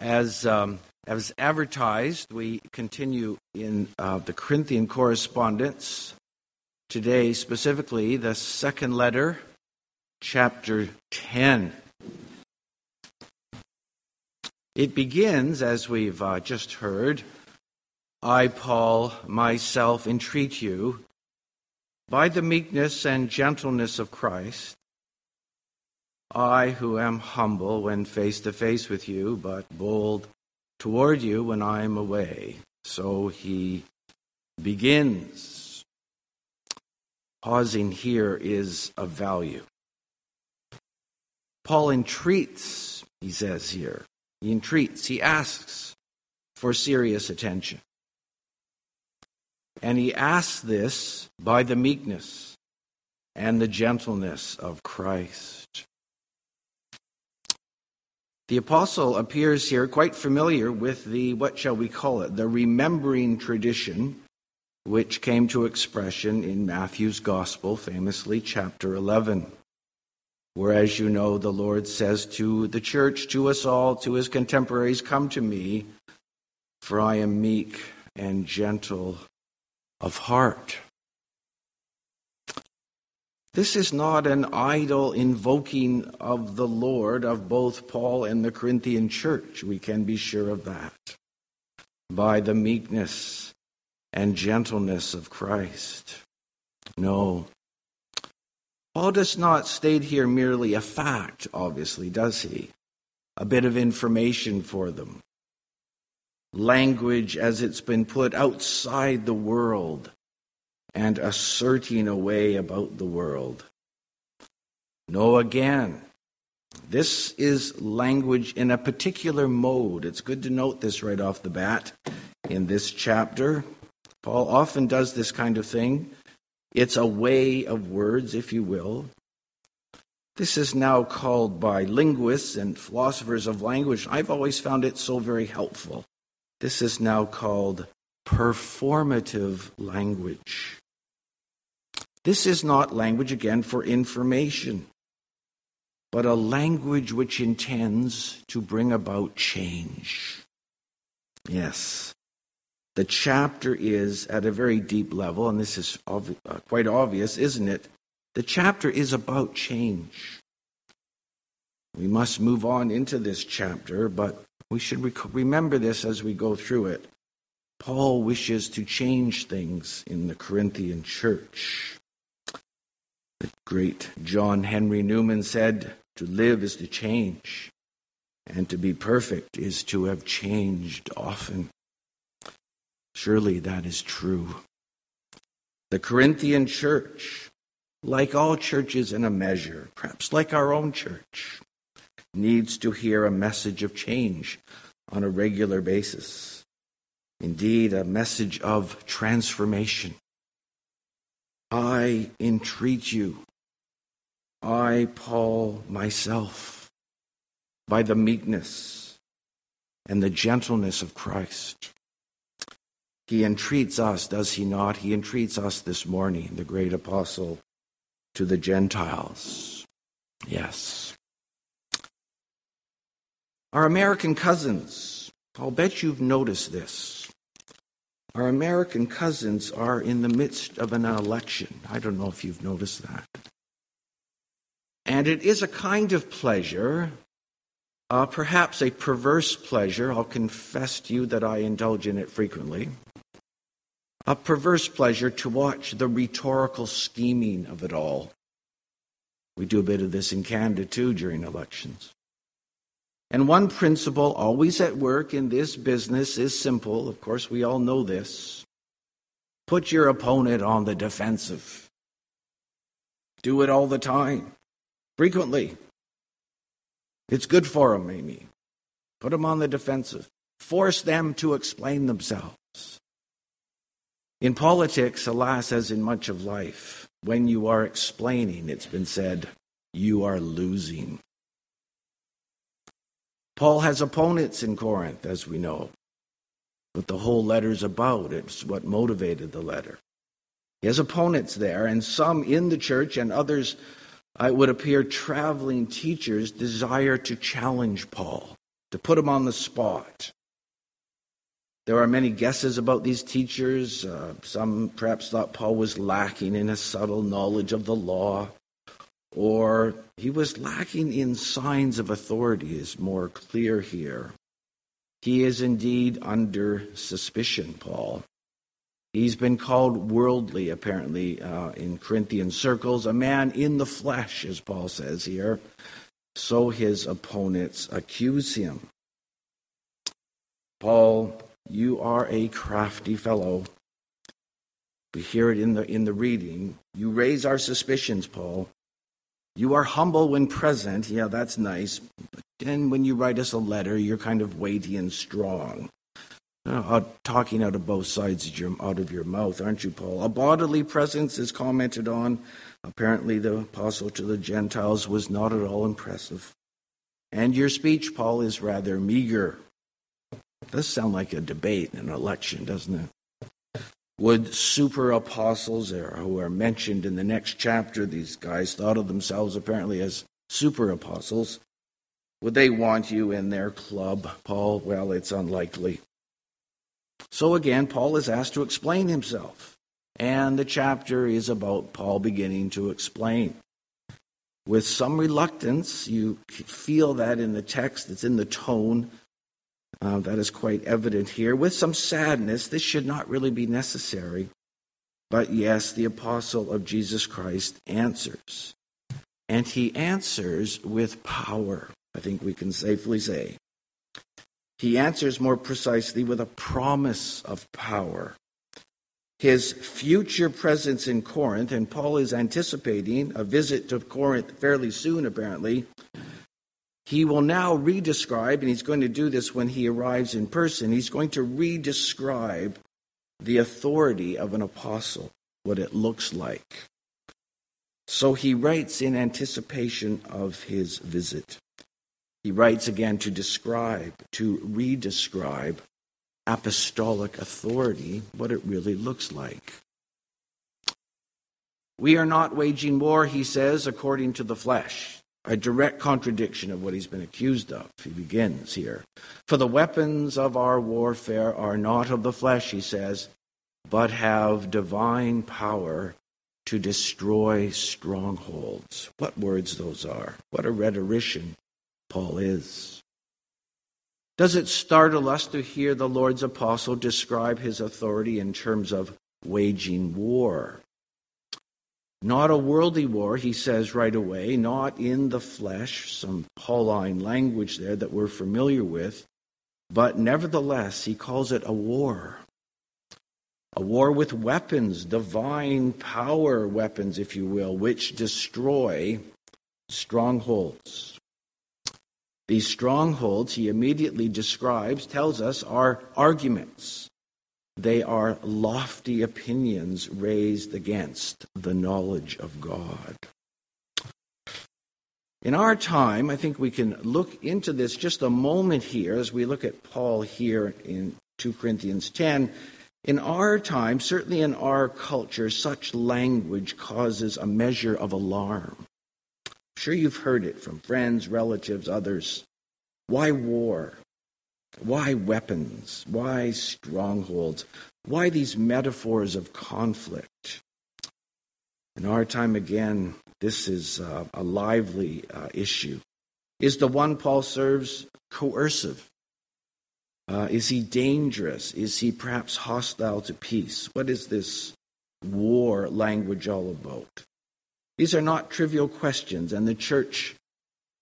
As, um, as advertised, we continue in uh, the Corinthian correspondence. Today, specifically, the second letter, chapter 10. It begins, as we've uh, just heard, I, Paul, myself entreat you, by the meekness and gentleness of Christ, I, who am humble when face to face with you, but bold toward you when I am away. So he begins. Pausing here is of value. Paul entreats, he says here. He entreats, he asks for serious attention. And he asks this by the meekness and the gentleness of Christ. The apostle appears here quite familiar with the, what shall we call it, the remembering tradition which came to expression in Matthew's Gospel, famously chapter 11. Where, as you know, the Lord says to the church, to us all, to his contemporaries, Come to me, for I am meek and gentle of heart. This is not an idle invoking of the Lord of both Paul and the Corinthian church. We can be sure of that. By the meekness and gentleness of Christ. No. Paul does not state here merely a fact, obviously, does he? A bit of information for them. Language as it's been put outside the world and asserting a way about the world. No, again, this is language in a particular mode. It's good to note this right off the bat in this chapter. Paul often does this kind of thing. It's a way of words, if you will. This is now called by linguists and philosophers of language. I've always found it so very helpful. This is now called performative language. This is not language, again, for information, but a language which intends to bring about change. Yes. The chapter is at a very deep level, and this is ob- uh, quite obvious, isn't it? The chapter is about change. We must move on into this chapter, but we should rec- remember this as we go through it. Paul wishes to change things in the Corinthian church. The great John Henry Newman said, To live is to change, and to be perfect is to have changed often. Surely that is true. The Corinthian church, like all churches in a measure, perhaps like our own church, needs to hear a message of change on a regular basis. Indeed, a message of transformation. I entreat you, I, Paul, myself, by the meekness and the gentleness of Christ. He entreats us, does he not? He entreats us this morning, the great apostle, to the Gentiles. Yes. Our American cousins, I'll bet you've noticed this. Our American cousins are in the midst of an election. I don't know if you've noticed that. And it is a kind of pleasure, uh, perhaps a perverse pleasure. I'll confess to you that I indulge in it frequently. A perverse pleasure to watch the rhetorical scheming of it all. We do a bit of this in Canada too during elections. And one principle always at work in this business is simple. Of course, we all know this. Put your opponent on the defensive. Do it all the time, frequently. It's good for them, Amy. Put them on the defensive. Force them to explain themselves. In politics, alas, as in much of life, when you are explaining, it's been said, you are losing. Paul has opponents in Corinth, as we know. But the whole letter's about. It's what motivated the letter. He has opponents there, and some in the church, and others, it would appear, traveling teachers desire to challenge Paul. to put him on the spot. There are many guesses about these teachers. Uh, some perhaps thought Paul was lacking in a subtle knowledge of the law, or he was lacking in signs of authority, is more clear here. He is indeed under suspicion, Paul. He's been called worldly, apparently, uh, in Corinthian circles, a man in the flesh, as Paul says here. So his opponents accuse him. Paul, you are a crafty fellow. We hear it in the, in the reading. You raise our suspicions, Paul. You are humble when present. Yeah, that's nice. But then when you write us a letter, you're kind of weighty and strong. Uh, talking out of both sides of your, out of your mouth, aren't you, Paul? A bodily presence is commented on. Apparently, the apostle to the Gentiles was not at all impressive. And your speech, Paul, is rather meager. It does sound like a debate, an election, doesn't it? Would super apostles, who are mentioned in the next chapter, these guys thought of themselves apparently as super apostles, would they want you in their club, Paul? Well, it's unlikely. So again, Paul is asked to explain himself. And the chapter is about Paul beginning to explain. With some reluctance, you feel that in the text, it's in the tone. Uh, that is quite evident here. With some sadness, this should not really be necessary. But yes, the apostle of Jesus Christ answers. And he answers with power, I think we can safely say. He answers more precisely with a promise of power. His future presence in Corinth, and Paul is anticipating a visit to Corinth fairly soon, apparently. He will now redescribe, and he's going to do this when he arrives in person, he's going to redescribe the authority of an apostle, what it looks like. So he writes in anticipation of his visit. He writes again to describe, to redescribe apostolic authority, what it really looks like. We are not waging war, he says, according to the flesh. A direct contradiction of what he's been accused of. He begins here. For the weapons of our warfare are not of the flesh, he says, but have divine power to destroy strongholds. What words those are. What a rhetorician Paul is. Does it startle us to hear the Lord's apostle describe his authority in terms of waging war? Not a worldly war, he says right away, not in the flesh, some Pauline language there that we're familiar with, but nevertheless, he calls it a war. A war with weapons, divine power weapons, if you will, which destroy strongholds. These strongholds, he immediately describes, tells us, are arguments. They are lofty opinions raised against the knowledge of God. In our time, I think we can look into this just a moment here as we look at Paul here in 2 Corinthians 10. In our time, certainly in our culture, such language causes a measure of alarm I'm sure you've heard it from friends, relatives, others. Why war? Why weapons? Why strongholds? Why these metaphors of conflict? In our time, again, this is uh, a lively uh, issue. Is the one Paul serves coercive? Uh, is he dangerous? Is he perhaps hostile to peace? What is this war language all about? These are not trivial questions, and the church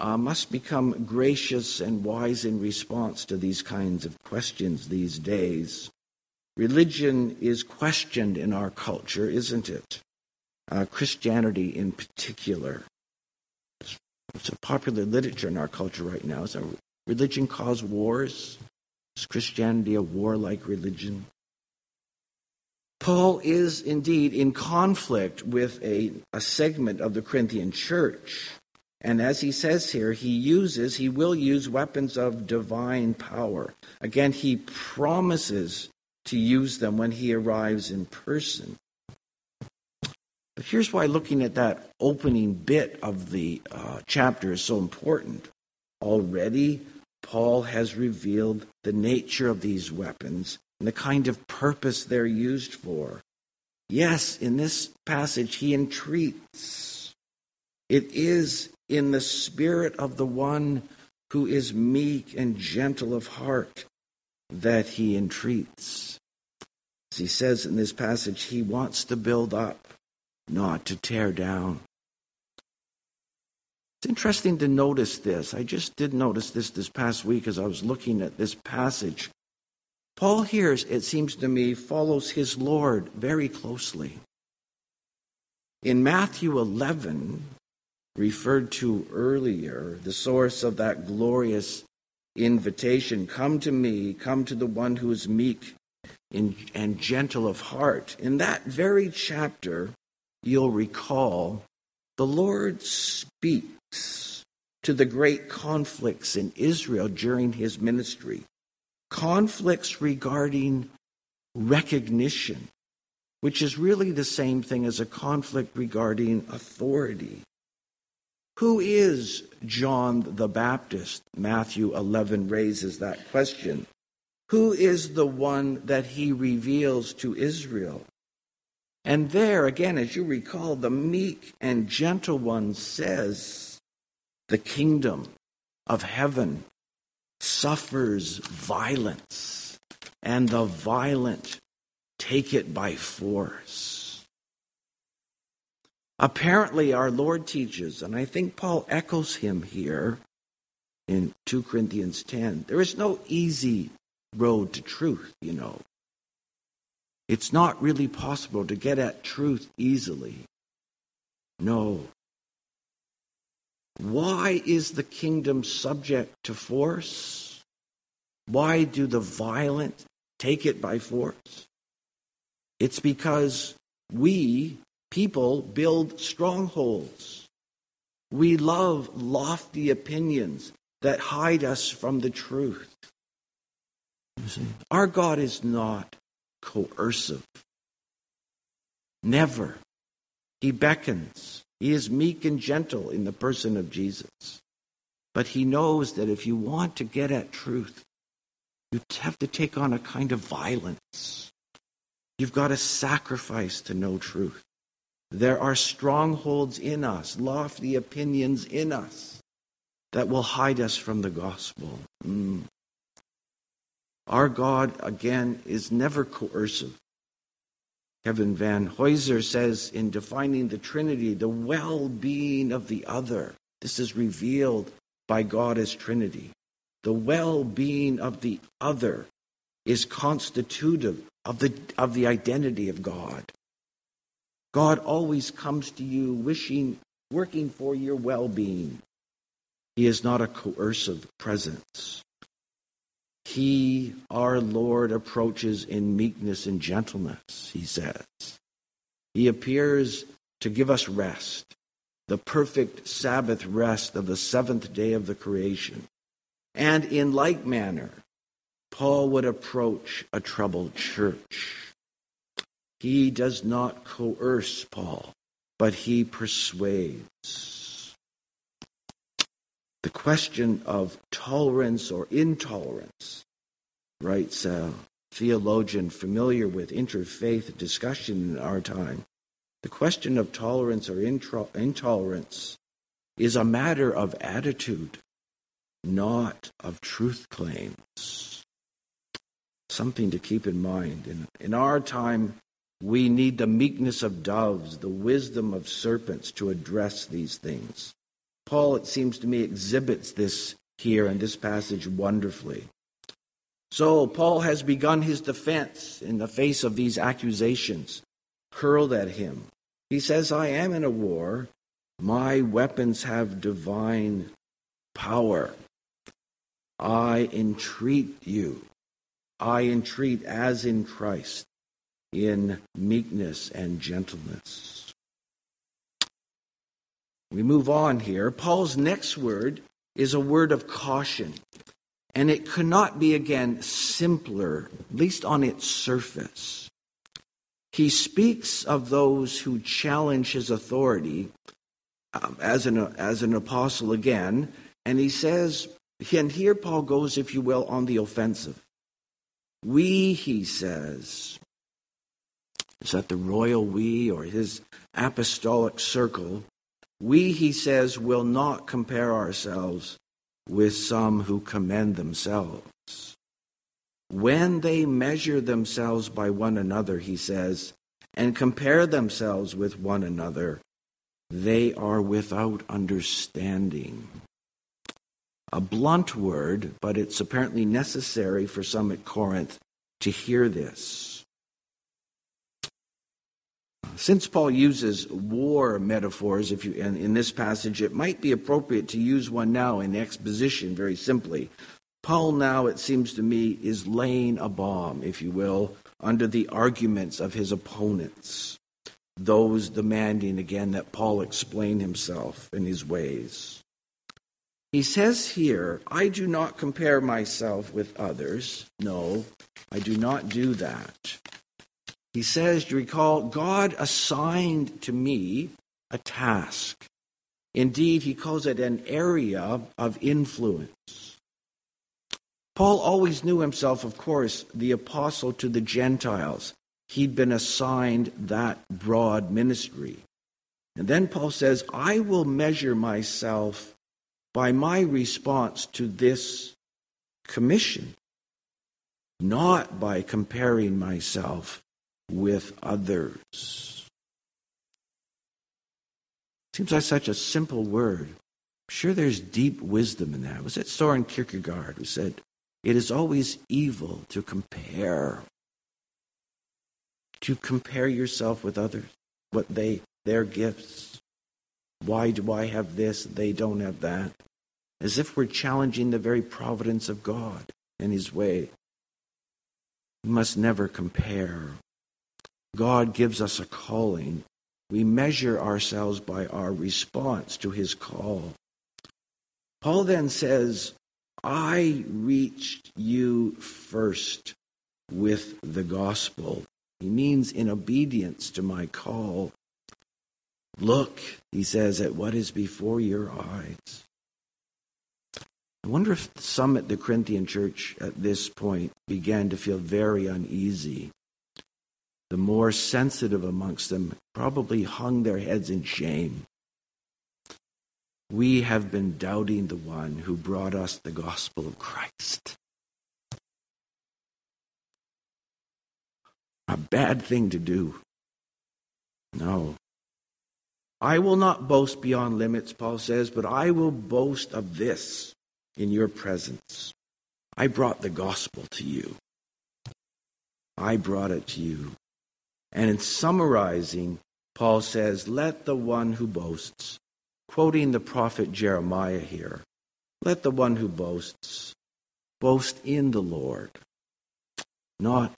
uh, must become gracious and wise in response to these kinds of questions these days. Religion is questioned in our culture, isn't it? Uh, Christianity in particular. It's a popular literature in our culture right now. Is religion cause wars? Is Christianity a warlike religion? Paul is indeed in conflict with a, a segment of the Corinthian church. And as he says here, he uses, he will use weapons of divine power. Again, he promises to use them when he arrives in person. But here's why looking at that opening bit of the uh, chapter is so important. Already, Paul has revealed the nature of these weapons and the kind of purpose they're used for. Yes, in this passage, he entreats. It is in the spirit of the one who is meek and gentle of heart that he entreats. As he says in this passage, he wants to build up, not to tear down. It's interesting to notice this. I just did notice this this past week as I was looking at this passage. Paul here, it seems to me, follows his Lord very closely. In Matthew 11, referred to earlier, the source of that glorious invitation come to me, come to the one who is meek and gentle of heart. In that very chapter, you'll recall, the Lord speaks to the great conflicts in Israel during his ministry. Conflicts regarding recognition, which is really the same thing as a conflict regarding authority. Who is John the Baptist? Matthew 11 raises that question. Who is the one that he reveals to Israel? And there, again, as you recall, the meek and gentle one says, The kingdom of heaven suffers violence, and the violent take it by force. Apparently, our Lord teaches, and I think Paul echoes him here in 2 Corinthians 10 there is no easy road to truth, you know. It's not really possible to get at truth easily. No. Why is the kingdom subject to force? Why do the violent take it by force? It's because we People build strongholds. We love lofty opinions that hide us from the truth. Our God is not coercive. Never. He beckons. He is meek and gentle in the person of Jesus. But he knows that if you want to get at truth, you have to take on a kind of violence. You've got to sacrifice to know truth. There are strongholds in us, lofty opinions in us that will hide us from the gospel. Mm. Our God, again, is never coercive. Kevin Vanhoozer says in defining the Trinity, the well being of the other. This is revealed by God as Trinity. The well being of the other is constitutive of the, of the identity of God. God always comes to you wishing, working for your well being. He is not a coercive presence. He, our Lord, approaches in meekness and gentleness, he says. He appears to give us rest, the perfect Sabbath rest of the seventh day of the creation. And in like manner, Paul would approach a troubled church. He does not coerce Paul, but he persuades. The question of tolerance or intolerance, writes a theologian familiar with interfaith discussion in our time, the question of tolerance or intolerance is a matter of attitude, not of truth claims. Something to keep in mind. In, in our time, we need the meekness of doves, the wisdom of serpents to address these things. Paul, it seems to me, exhibits this here in this passage wonderfully. So, Paul has begun his defense in the face of these accusations hurled at him. He says, I am in a war. My weapons have divine power. I entreat you. I entreat as in Christ in meekness and gentleness. We move on here. Paul's next word is a word of caution, and it could not be again simpler, at least on its surface. He speaks of those who challenge his authority um, as, an, as an apostle again, and he says, And here Paul goes, if you will, on the offensive. We, he says, is that the royal we or his apostolic circle? We, he says, will not compare ourselves with some who commend themselves. When they measure themselves by one another, he says, and compare themselves with one another, they are without understanding. A blunt word, but it's apparently necessary for some at Corinth to hear this. Since Paul uses war metaphors if you, in, in this passage, it might be appropriate to use one now in exposition very simply. Paul now, it seems to me, is laying a bomb, if you will, under the arguments of his opponents, those demanding again that Paul explain himself and his ways. He says here, I do not compare myself with others. No, I do not do that. He says, you recall, God assigned to me a task. Indeed, he calls it an area of influence. Paul always knew himself, of course, the apostle to the Gentiles. He'd been assigned that broad ministry. And then Paul says, I will measure myself by my response to this commission, not by comparing myself with others. Seems like such a simple word. I'm sure there's deep wisdom in that. Was it Soren Kierkegaard who said, It is always evil to compare. To compare yourself with others, what they their gifts. Why do I have this? They don't have that. As if we're challenging the very providence of God and His way. We must never compare. God gives us a calling. We measure ourselves by our response to his call. Paul then says, I reached you first with the gospel. He means in obedience to my call. Look, he says, at what is before your eyes. I wonder if some at the Corinthian church at this point began to feel very uneasy the more sensitive amongst them probably hung their heads in shame. We have been doubting the one who brought us the gospel of Christ. A bad thing to do. No. I will not boast beyond limits, Paul says, but I will boast of this in your presence. I brought the gospel to you. I brought it to you. And in summarizing, Paul says, Let the one who boasts, quoting the prophet Jeremiah here, let the one who boasts boast in the Lord, not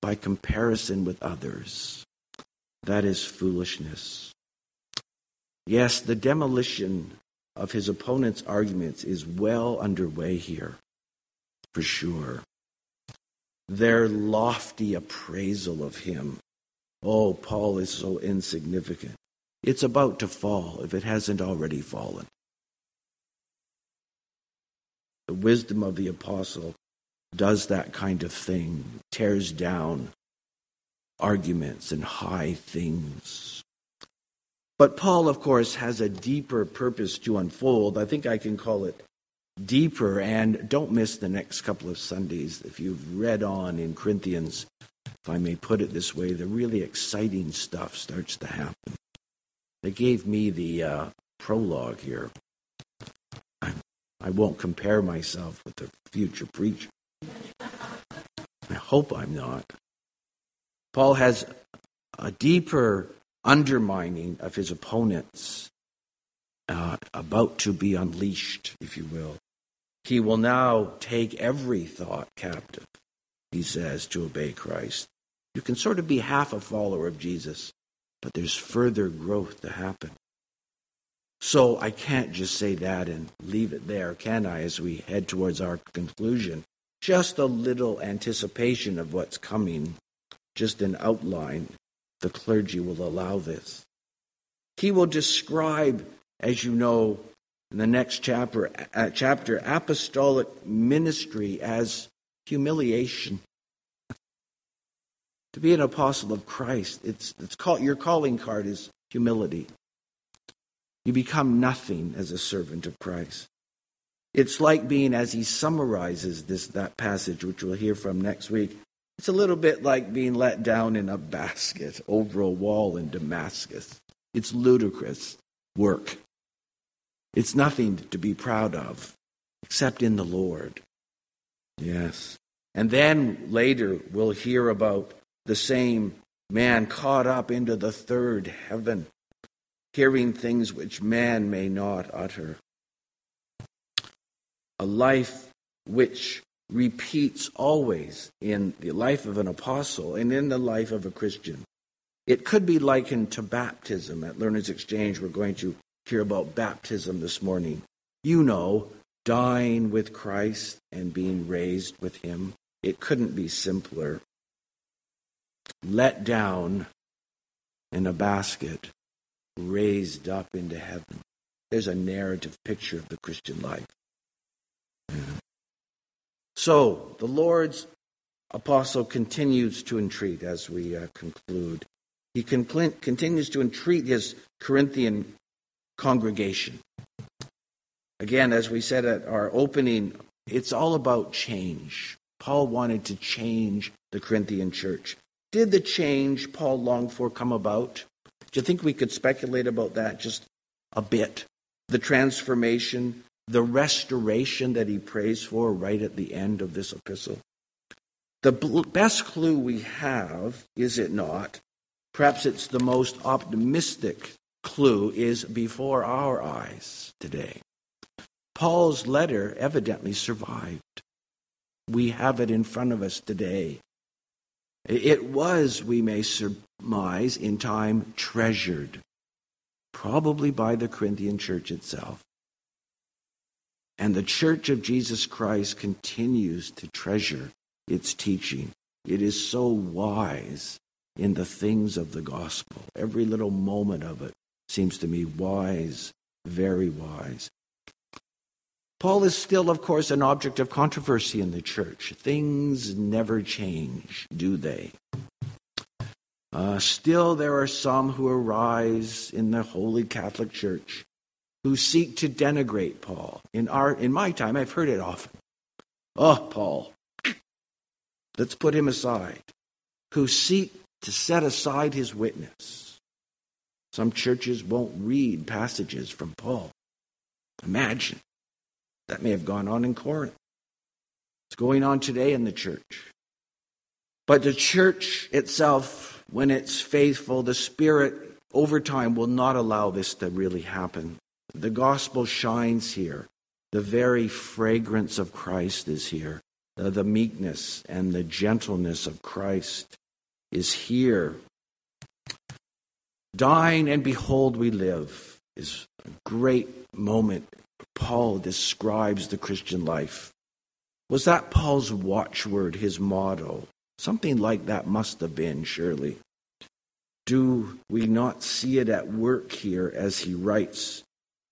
by comparison with others. That is foolishness. Yes, the demolition of his opponent's arguments is well underway here, for sure. Their lofty appraisal of him Oh, Paul is so insignificant. It's about to fall if it hasn't already fallen. The wisdom of the apostle does that kind of thing, tears down arguments and high things. But Paul, of course, has a deeper purpose to unfold. I think I can call it deeper. And don't miss the next couple of Sundays. If you've read on in Corinthians, if I may put it this way, the really exciting stuff starts to happen. They gave me the uh, prologue here. I, I won't compare myself with the future preacher. I hope I'm not. Paul has a deeper undermining of his opponents uh, about to be unleashed, if you will. He will now take every thought captive, he says, to obey Christ. You can sort of be half a follower of Jesus, but there's further growth to happen. So I can't just say that and leave it there, can I, as we head towards our conclusion? Just a little anticipation of what's coming, just an outline. The clergy will allow this. He will describe, as you know, in the next chapter, uh, chapter apostolic ministry as humiliation. To be an apostle of Christ, it's, it's called, your calling card is humility. You become nothing as a servant of Christ. It's like being, as he summarizes this that passage, which we'll hear from next week. It's a little bit like being let down in a basket over a wall in Damascus. It's ludicrous work. It's nothing to be proud of, except in the Lord. Yes. And then later we'll hear about the same man caught up into the third heaven, hearing things which man may not utter a life which repeats always in the life of an apostle and in the life of a Christian. It could be likened to baptism. At Learners Exchange, we're going to hear about baptism this morning. You know, dying with Christ and being raised with Him. It couldn't be simpler. Let down in a basket, raised up into heaven. There's a narrative picture of the Christian life. So, the Lord's apostle continues to entreat as we uh, conclude. He con- continues to entreat his Corinthian congregation. Again, as we said at our opening, it's all about change. Paul wanted to change the Corinthian church. Did the change Paul longed for come about? Do you think we could speculate about that just a bit? The transformation, the restoration that he prays for right at the end of this epistle. The best clue we have, is it not? Perhaps it's the most optimistic clue, is before our eyes today. Paul's letter evidently survived. We have it in front of us today. It was, we may surmise, in time treasured, probably by the Corinthian church itself. And the Church of Jesus Christ continues to treasure its teaching. It is so wise in the things of the gospel. Every little moment of it seems to me wise, very wise. Paul is still, of course, an object of controversy in the church. Things never change, do they? Uh, still, there are some who arise in the Holy Catholic Church who seek to denigrate Paul. In our in my time, I've heard it often. Oh, Paul, let's put him aside. Who seek to set aside his witness. Some churches won't read passages from Paul. Imagine. That may have gone on in Corinth. It's going on today in the church. But the church itself, when it's faithful, the Spirit over time will not allow this to really happen. The gospel shines here. The very fragrance of Christ is here. The, the meekness and the gentleness of Christ is here. Dying and behold, we live is a great moment. Paul describes the Christian life. Was that Paul's watchword, his motto? Something like that must have been, surely. Do we not see it at work here as he writes?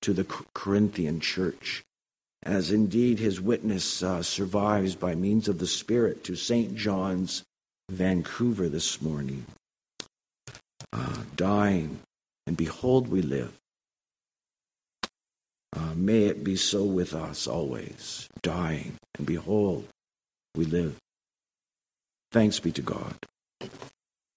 to the Corinthian church, as indeed his witness uh, survives by means of the Spirit to St. John's, Vancouver, this morning. Uh, dying, and behold, we live. Uh, may it be so with us always, dying, and behold, we live. Thanks be to God.